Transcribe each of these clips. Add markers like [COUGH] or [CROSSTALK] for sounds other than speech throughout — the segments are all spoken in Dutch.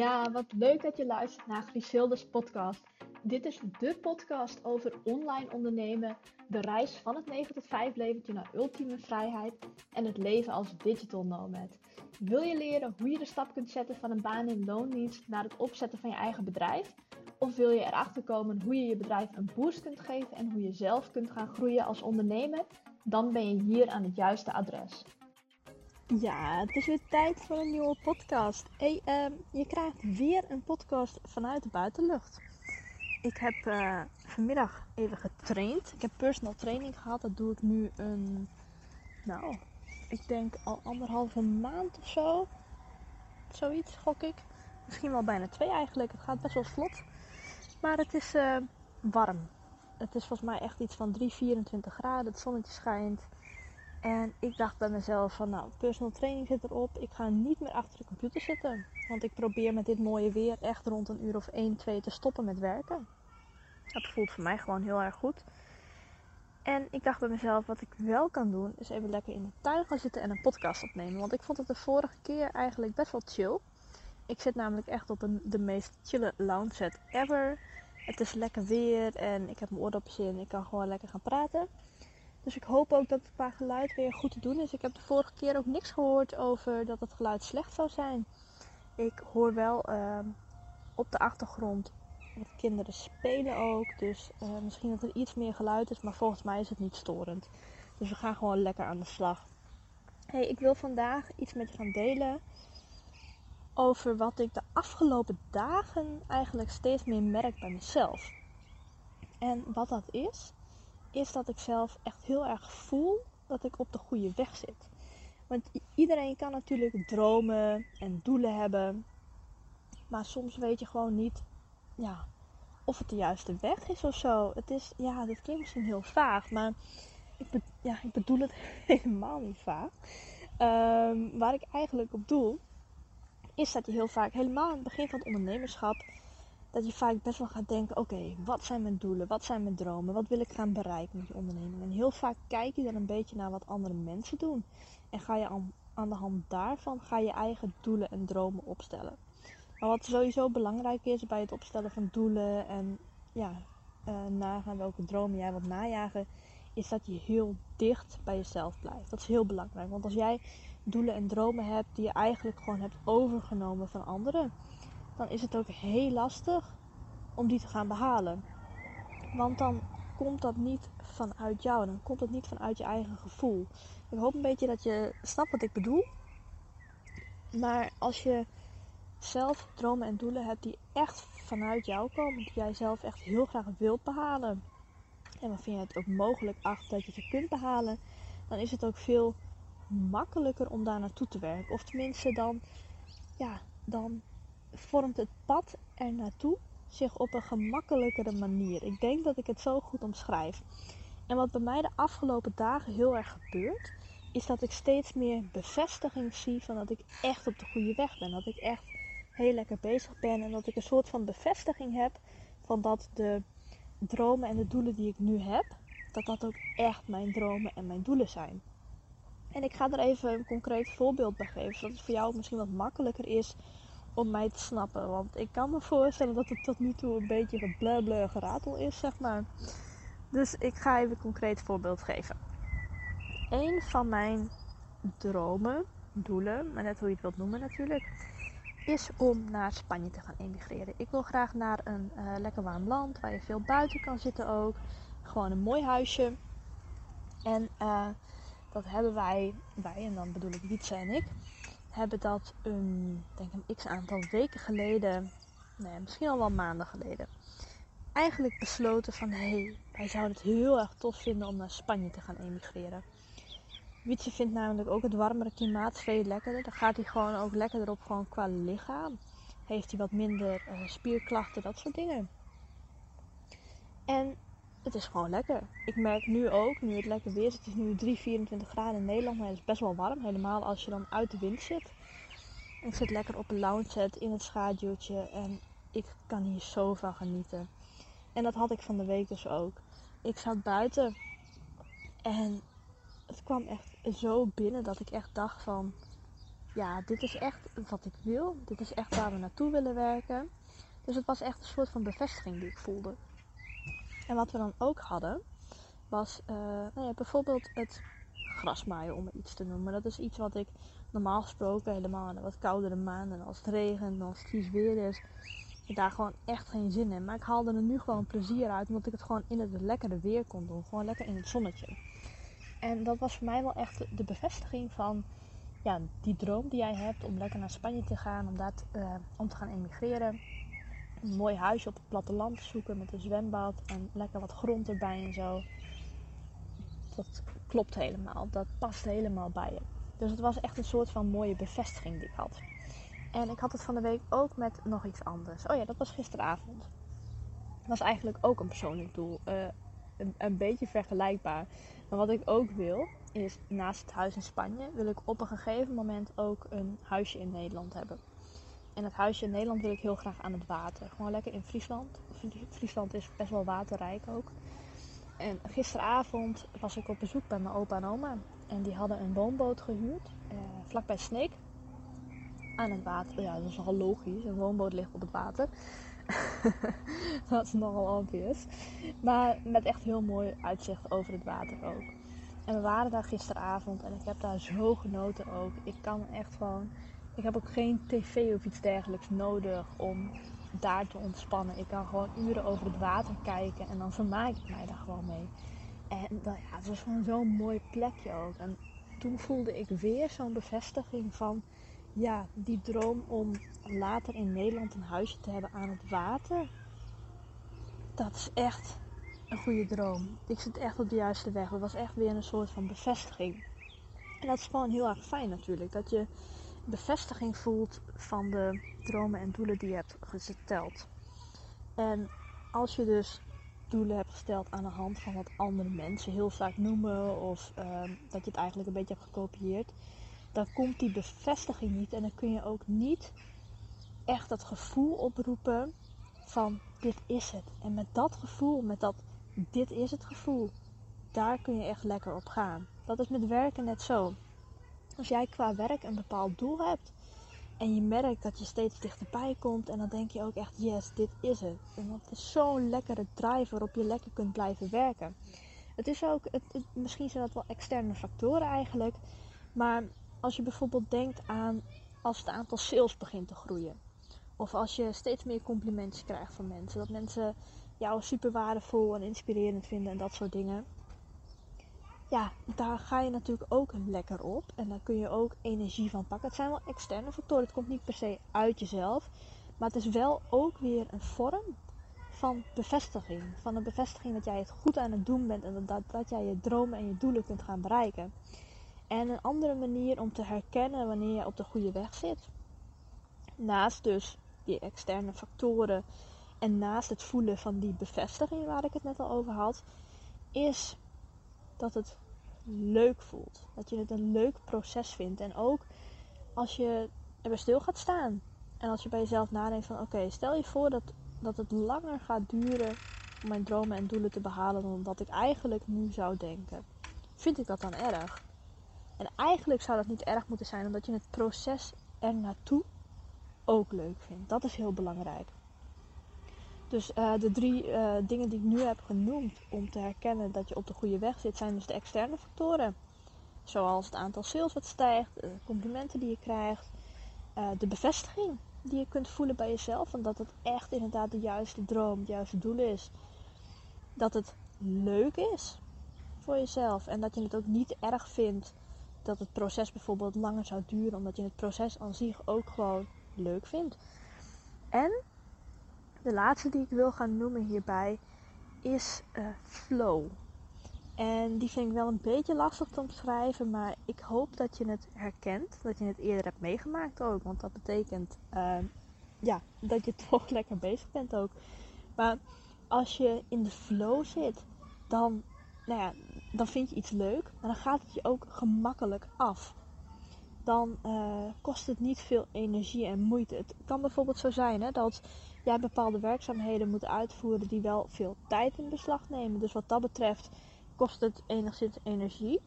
Ja, wat leuk dat je luistert naar Griselda's podcast. Dit is de podcast over online ondernemen, de reis van het 9 tot 5 leventje naar ultieme vrijheid en het leven als digital nomad. Wil je leren hoe je de stap kunt zetten van een baan in loondienst naar het opzetten van je eigen bedrijf? Of wil je erachter komen hoe je je bedrijf een boost kunt geven en hoe je zelf kunt gaan groeien als ondernemer? Dan ben je hier aan het juiste adres. Ja, het is weer tijd voor een nieuwe podcast. Hey, ehm, je krijgt weer een podcast vanuit de buitenlucht. Ik heb uh, vanmiddag even getraind. Ik heb personal training gehad. Dat doe ik nu een, nou, ik denk al anderhalve maand of zo. Zoiets, gok ik. Misschien wel bijna twee eigenlijk. Het gaat best wel vlot. Maar het is uh, warm. Het is volgens mij echt iets van 3, 24 graden. Het zonnetje schijnt. En ik dacht bij mezelf van nou, personal training zit erop. Ik ga niet meer achter de computer zitten. Want ik probeer met dit mooie weer echt rond een uur of 1, 2 te stoppen met werken. Dat voelt voor mij gewoon heel erg goed. En ik dacht bij mezelf, wat ik wel kan doen, is even lekker in de tuin gaan zitten en een podcast opnemen. Want ik vond het de vorige keer eigenlijk best wel chill. Ik zit namelijk echt op de meest chille lounge set ever. Het is lekker weer en ik heb mijn oordopjes in. Ik kan gewoon lekker gaan praten. Dus ik hoop ook dat het qua geluid weer goed te doen is. Ik heb de vorige keer ook niks gehoord over dat het geluid slecht zou zijn. Ik hoor wel uh, op de achtergrond wat kinderen spelen ook. Dus uh, misschien dat er iets meer geluid is, maar volgens mij is het niet storend. Dus we gaan gewoon lekker aan de slag. Hey, ik wil vandaag iets met je gaan delen over wat ik de afgelopen dagen eigenlijk steeds meer merk bij mezelf. En wat dat is, is dat ik zelf echt heel erg voel dat ik op de goede weg zit. Want iedereen kan natuurlijk dromen en doelen hebben. Maar soms weet je gewoon niet ja, of het de juiste weg is of zo. Het is, ja, dit klinkt misschien heel vaag, maar ik, ja, ik bedoel het [LAUGHS] helemaal niet vaag. Um, waar ik eigenlijk op doel, is dat je heel vaak, helemaal aan het begin van het ondernemerschap, dat je vaak best wel gaat denken: oké, wat zijn mijn doelen? Wat zijn mijn dromen? Wat wil ik gaan bereiken met je onderneming? En heel vaak kijk je dan een beetje naar wat andere mensen doen. En ga je aan, de hand daarvan ga je eigen doelen en dromen opstellen. Maar wat sowieso belangrijk is bij het opstellen van doelen en ja, uh, nagaan welke dromen jij wilt najagen, is dat je heel dicht bij jezelf blijft. Dat is heel belangrijk. Want als jij doelen en dromen hebt die je eigenlijk gewoon hebt overgenomen van anderen, dan is het ook heel lastig om die te gaan behalen. Want dan komt dat niet vanuit jou, dan komt dat niet vanuit je eigen gevoel. Ik hoop een beetje dat je snapt wat ik bedoel. Maar als je zelf dromen en doelen hebt die echt vanuit jou komen, die jij zelf echt heel graag wilt behalen, en waarvan je het ook mogelijk acht dat je ze kunt behalen, dan is het ook veel makkelijker om daar naartoe te werken. Of tenminste, dan, ja, dan vormt het pad er naartoe zich op een gemakkelijkere manier. Ik denk dat ik het zo goed omschrijf. En wat bij mij de afgelopen dagen heel erg gebeurt, is dat ik steeds meer bevestiging zie van dat ik echt op de goede weg ben. Dat ik echt heel lekker bezig ben en dat ik een soort van bevestiging heb van dat de dromen en de doelen die ik nu heb, dat dat ook echt mijn dromen en mijn doelen zijn. En ik ga er even een concreet voorbeeld bij geven, zodat het voor jou misschien wat makkelijker is om mij te snappen. Want ik kan me voorstellen dat het tot nu toe een beetje geblabla geratel is, zeg maar. Dus ik ga even een concreet voorbeeld geven. Een van mijn dromen, doelen, maar net hoe je het wilt noemen natuurlijk, is om naar Spanje te gaan emigreren. Ik wil graag naar een uh, lekker warm land waar je veel buiten kan zitten ook. Gewoon een mooi huisje. En uh, dat hebben wij, wij en dan bedoel ik Wietse en ik, hebben dat een, denk een x aantal weken geleden, nee, misschien al wel maanden geleden, eigenlijk besloten van hé, hey, wij zouden het heel erg tof vinden om naar Spanje te gaan emigreren. Wietse vindt namelijk ook het warmere klimaat veel lekkerder. Dan gaat hij gewoon ook lekkerder op gewoon qua lichaam. Heeft hij wat minder uh, spierklachten, dat soort dingen. En het is gewoon lekker. Ik merk nu ook, nu het lekker weer is, het is nu 3, 24 graden in Nederland, maar het is best wel warm. Helemaal als je dan uit de wind zit. Ik zit lekker op een lounge set in het schaduwtje en ik kan hier zo van genieten. En dat had ik van de week dus ook. Ik zat buiten en het kwam echt zo binnen dat ik echt dacht van... ja, dit is echt wat ik wil. Dit is echt waar we naartoe willen werken. Dus het was echt een soort van bevestiging die ik voelde. En wat we dan ook hadden, was uh, nou ja, bijvoorbeeld het grasmaaien, om iets te noemen. Dat is iets wat ik normaal gesproken helemaal in de wat koudere maanden, als het regent, als het vies weer is, daar gewoon echt geen zin in. Maar ik haalde er nu gewoon plezier uit, omdat ik het gewoon in het lekkere weer kon doen. Gewoon lekker in het zonnetje. En dat was voor mij wel echt de bevestiging van ja, die droom die jij hebt om lekker naar Spanje te gaan, om daar uh, om te gaan emigreren. Een mooi huisje op het platteland te zoeken met een zwembad en lekker wat grond erbij en zo. Dat klopt helemaal. Dat past helemaal bij je. Dus het was echt een soort van mooie bevestiging die ik had. En ik had het van de week ook met nog iets anders. Oh ja, dat was gisteravond. Dat was eigenlijk ook een persoonlijk doel. Uh, een, een, beetje vergelijkbaar. Maar wat ik ook wil, is naast het huis in Spanje, wil ik op een gegeven moment ook een huisje in Nederland hebben. En het huisje in Nederland wil ik heel graag aan het water. Gewoon lekker in Friesland. Friesland is best wel waterrijk ook. En gisteravond was ik op bezoek bij mijn opa en oma. En die hadden een woonboot gehuurd, eh, vlakbij Sneek. Aan het water. Ja, dat is nogal logisch. Een woonboot ligt op het water. [LAUGHS] dat is nogal obvious. Maar met echt heel mooi uitzicht over het water ook. En we waren daar gisteravond en ik heb daar zo genoten ook. Ik kan echt gewoon. Ik heb ook geen tv of iets dergelijks nodig om daar te ontspannen. Ik kan gewoon uren over het water kijken en dan vermaak ik mij daar gewoon mee. En ja, het was gewoon zo'n mooi plekje ook. En toen voelde ik weer zo'n bevestiging van ja, die droom om later in Nederland een huisje te hebben aan het water. Dat is echt een goede droom. Ik zit echt op de juiste weg. Het was echt weer een soort van bevestiging. En dat is gewoon heel erg fijn natuurlijk. Dat je bevestiging voelt van de dromen en doelen die je hebt gesteld. En als je dus doelen hebt gesteld aan de hand van wat andere mensen heel vaak noemen, of ehm, dat je het eigenlijk een beetje hebt gekopieerd, dan komt die bevestiging niet en dan kun je ook niet echt dat gevoel oproepen van dit is het. En met dat gevoel, met dat dit is het gevoel, daar kun je echt lekker op gaan. Dat is met werken net zo. Als jij qua werk een bepaald doel hebt en je merkt dat je steeds dichterbij komt en dan denk je ook echt yes, dit is het. En dat is zo'n lekkere drive waarop je lekker kunt blijven werken. Het is ook, het, misschien zijn dat wel externe factoren eigenlijk, maar als je bijvoorbeeld denkt aan als het aantal sales begint te groeien. Of als je steeds meer complimentjes krijgt van mensen. Dat mensen jou super waardevol en inspirerend vinden en dat soort dingen ja, daar ga je natuurlijk ook lekker op. En daar kun je ook energie van pakken. Het zijn wel externe factoren. Het komt niet per se uit jezelf. Maar het is wel ook weer een vorm van bevestiging. Van een bevestiging dat jij het goed aan het doen bent. En dat, dat jij je dromen en je doelen kunt gaan bereiken. En een andere manier om te herkennen wanneer je op de goede weg zit. Naast dus die externe factoren. En naast het voelen van die bevestiging waar ik het net al over had. Is dat het leuk voelt. Dat je het een leuk proces vindt. En ook als je er stil gaat staan. En als je bij jezelf nadenkt van oké, stel je voor dat, dat het langer gaat duren om mijn dromen en doelen te behalen dan wat ik eigenlijk nu zou denken. Vind ik dat dan erg? En eigenlijk zou dat niet erg moeten zijn, omdat je het proces er naartoe ook leuk vindt. Dat is heel belangrijk. Dus uh, de drie uh, dingen die ik nu heb genoemd om te herkennen dat je op de goede weg zit, zijn dus de externe factoren. Zoals het aantal sales wat stijgt, de complimenten die je krijgt, de bevestiging die je kunt voelen bij jezelf. En dat het echt inderdaad de juiste droom, het juiste doel is. Dat het leuk is voor jezelf. En dat je het ook niet erg vindt dat het proces bijvoorbeeld langer zou duren. Omdat je het proces aan zich ook gewoon leuk vindt. En de laatste die ik wil gaan noemen hierbij is uh, flow. En die vind ik wel een beetje lastig te omschrijven, maar ik hoop dat je het herkent, dat je het eerder hebt meegemaakt ook. Want dat betekent uh, ja, dat je [LAUGHS] toch lekker bezig bent ook. Maar als je in de flow zit, dan, nou ja, dan vind je iets leuk, maar dan gaat het je ook gemakkelijk af. Dan uh, kost het niet veel energie en moeite. Het kan bijvoorbeeld zo zijn hè, dat jij bepaalde werkzaamheden moet uitvoeren die wel veel tijd in beslag nemen. Dus wat dat betreft kost het enigszins energie.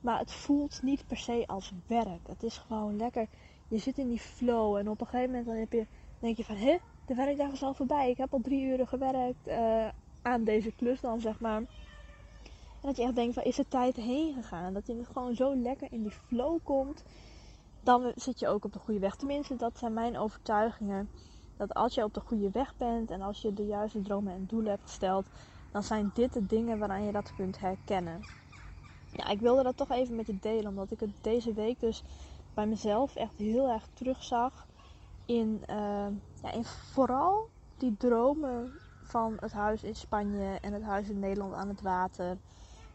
Maar het voelt niet per se als werk. Het is gewoon lekker. Je zit in die flow en op een gegeven moment dan heb je, denk je van, hé, de werkdag is al voorbij. Ik heb al drie uur gewerkt uh, aan deze klus dan, zeg maar. En dat je echt denkt van, is de tijd heen gegaan? Dat je gewoon zo lekker in die flow komt. Dan zit je ook op de goede weg. Tenminste, dat zijn mijn overtuigingen. Dat als je op de goede weg bent en als je de juiste dromen en doelen hebt gesteld, dan zijn dit de dingen waaraan je dat kunt herkennen. Ja, ik wilde dat toch even met je delen, omdat ik het deze week dus bij mezelf echt heel erg terugzag in, uh, ja, in vooral die dromen van het huis in Spanje en het huis in Nederland aan het water.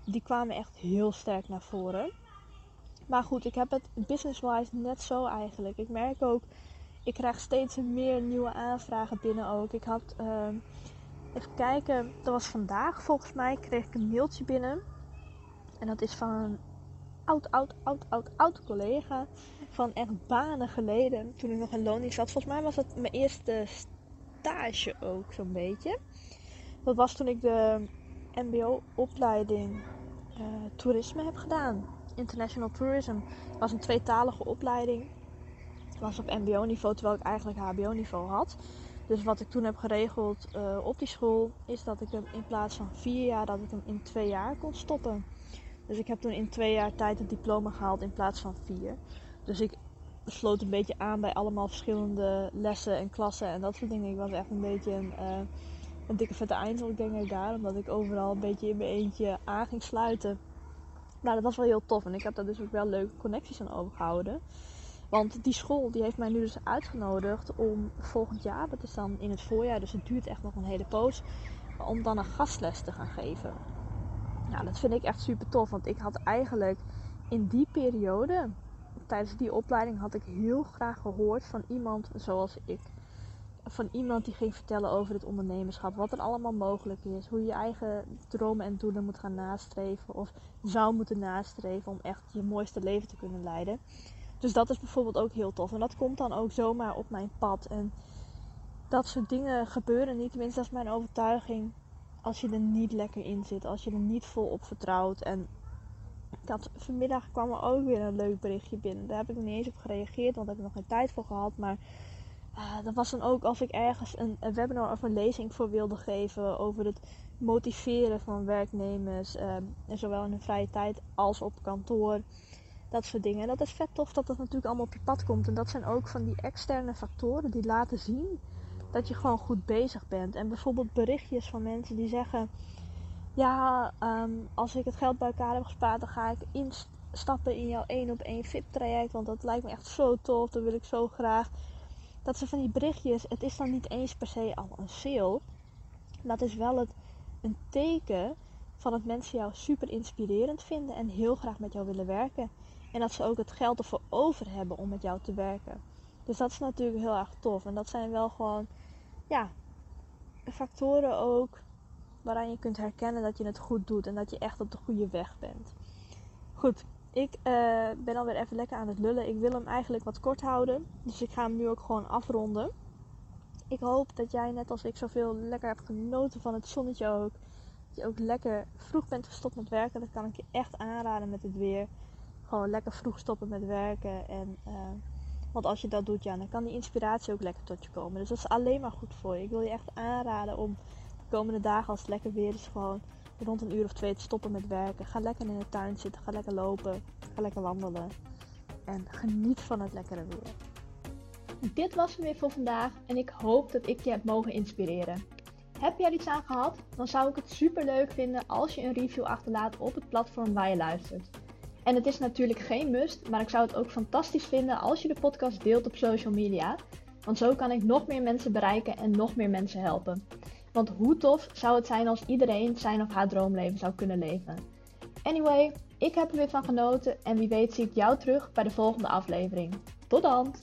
Die kwamen echt heel sterk naar voren. Maar goed, ik heb het business-wise net zo eigenlijk. Ik merk ook, ik krijg steeds meer nieuwe aanvragen binnen ook. Ik had, uh, even kijken, dat was vandaag volgens mij, kreeg ik een mailtje binnen. En dat is van een oud, oud, oud, oud, oud collega. Van echt banen geleden, toen ik nog in loondienst zat. Volgens mij was dat mijn eerste stage ook, zo'n beetje. Dat was toen ik de MBO-opleiding uh, toerisme heb gedaan. International Tourism. Het was een tweetalige opleiding. Het was op MBO-niveau, terwijl ik eigenlijk HBO-niveau had. Dus wat ik toen heb geregeld uh, op die school, is dat ik hem in plaats van vier jaar, dat ik hem in twee jaar kon stoppen. Dus ik heb toen in twee jaar tijd het diploma gehaald in plaats van vier. Dus ik sloot een beetje aan bij allemaal verschillende lessen en klassen en dat soort dingen. Ik was echt een beetje een, uh, een dikke vette ik daar. Omdat ik overal een beetje in mijn eentje aan ging sluiten. Maar dat was wel heel tof. En ik heb daar dus ook wel leuke connecties aan overgehouden. Want die school die heeft mij nu dus uitgenodigd om volgend jaar, dat is dan in het voorjaar, dus het duurt echt nog een hele poos, om dan een gastles te gaan geven. Ja, dat vind ik echt super tof. Want ik had eigenlijk in die periode, tijdens die opleiding, had ik heel graag gehoord van iemand zoals ik. Van iemand die ging vertellen over het ondernemerschap. Wat er allemaal mogelijk is. Hoe je je eigen dromen en doelen moet gaan nastreven. Of zou moeten nastreven om echt je mooiste leven te kunnen leiden. Dus dat is bijvoorbeeld ook heel tof. En dat komt dan ook zomaar op mijn pad. En dat soort dingen gebeuren niet. Tenminste, dat is mijn overtuiging als je er niet lekker in zit, als je er niet vol op vertrouwt. En dat, vanmiddag kwam er ook weer een leuk berichtje binnen. Daar heb ik niet eens op gereageerd, want daar heb ik nog geen tijd voor gehad. Maar uh, dat was dan ook als ik ergens een, een, webinar of een lezing voor wilde geven over het motiveren van werknemers. Uh, zowel in hun vrije tijd als op kantoor. Dat soort dingen. En dat is vet tof dat dat natuurlijk allemaal op je pad komt. En dat zijn ook van die externe factoren die laten zien dat je gewoon goed bezig bent. En bijvoorbeeld berichtjes van mensen die zeggen: Ja, ehm, als ik het geld bij elkaar heb gespaard, dan ga ik instappen in jouw 1 op 1 VIP traject. Want dat lijkt me echt zo tof, dat wil ik zo graag. Dat ze van die berichtjes, het is dan niet eens per se al een sale. Het is wel het, een teken van dat mensen jou super inspirerend vinden en heel graag met jou willen werken. En dat ze ook het geld ervoor over hebben om met jou te werken. Dus dat is natuurlijk heel erg tof. En dat zijn wel gewoon, ja, factoren ook waaraan je kunt herkennen dat je het goed doet en dat je echt op de goede weg bent. Goed, ik uh, ben alweer even lekker aan het lullen. Ik wil hem eigenlijk wat kort houden, dus ik ga hem nu ook gewoon afronden. Ik hoop dat jij net als ik zoveel lekker hebt genoten van het zonnetje ook. Dat je ook lekker vroeg bent gestopt met werken. Dat kan ik je echt aanraden met het weer. Gewoon lekker vroeg stoppen met werken en... Uh, want als je dat doet, ja, dan kan die inspiratie ook lekker tot je komen. Dus dat is alleen maar goed voor je. Ik wil je echt aanraden om de komende dagen, als het lekker weer is, gewoon rond een uur of twee te stoppen met werken. Ga lekker in de tuin zitten, ga lekker lopen, ga lekker wandelen. En geniet van het lekkere weer. Dit was het weer voor vandaag en ik hoop dat ik je heb mogen inspireren. Heb jij er iets aan gehad? Dan zou ik het super leuk vinden als je een review achterlaat op het platform waar je luistert. En het is natuurlijk geen must, maar ik zou het ook fantastisch vinden als je de podcast deelt op social media. Want zo kan ik nog meer mensen bereiken en nog meer mensen helpen. Want hoe tof zou het zijn als iedereen zijn of haar droomleven zou kunnen leven? Anyway, ik heb er weer van genoten en wie weet zie ik jou terug bij de volgende aflevering. Tot dan!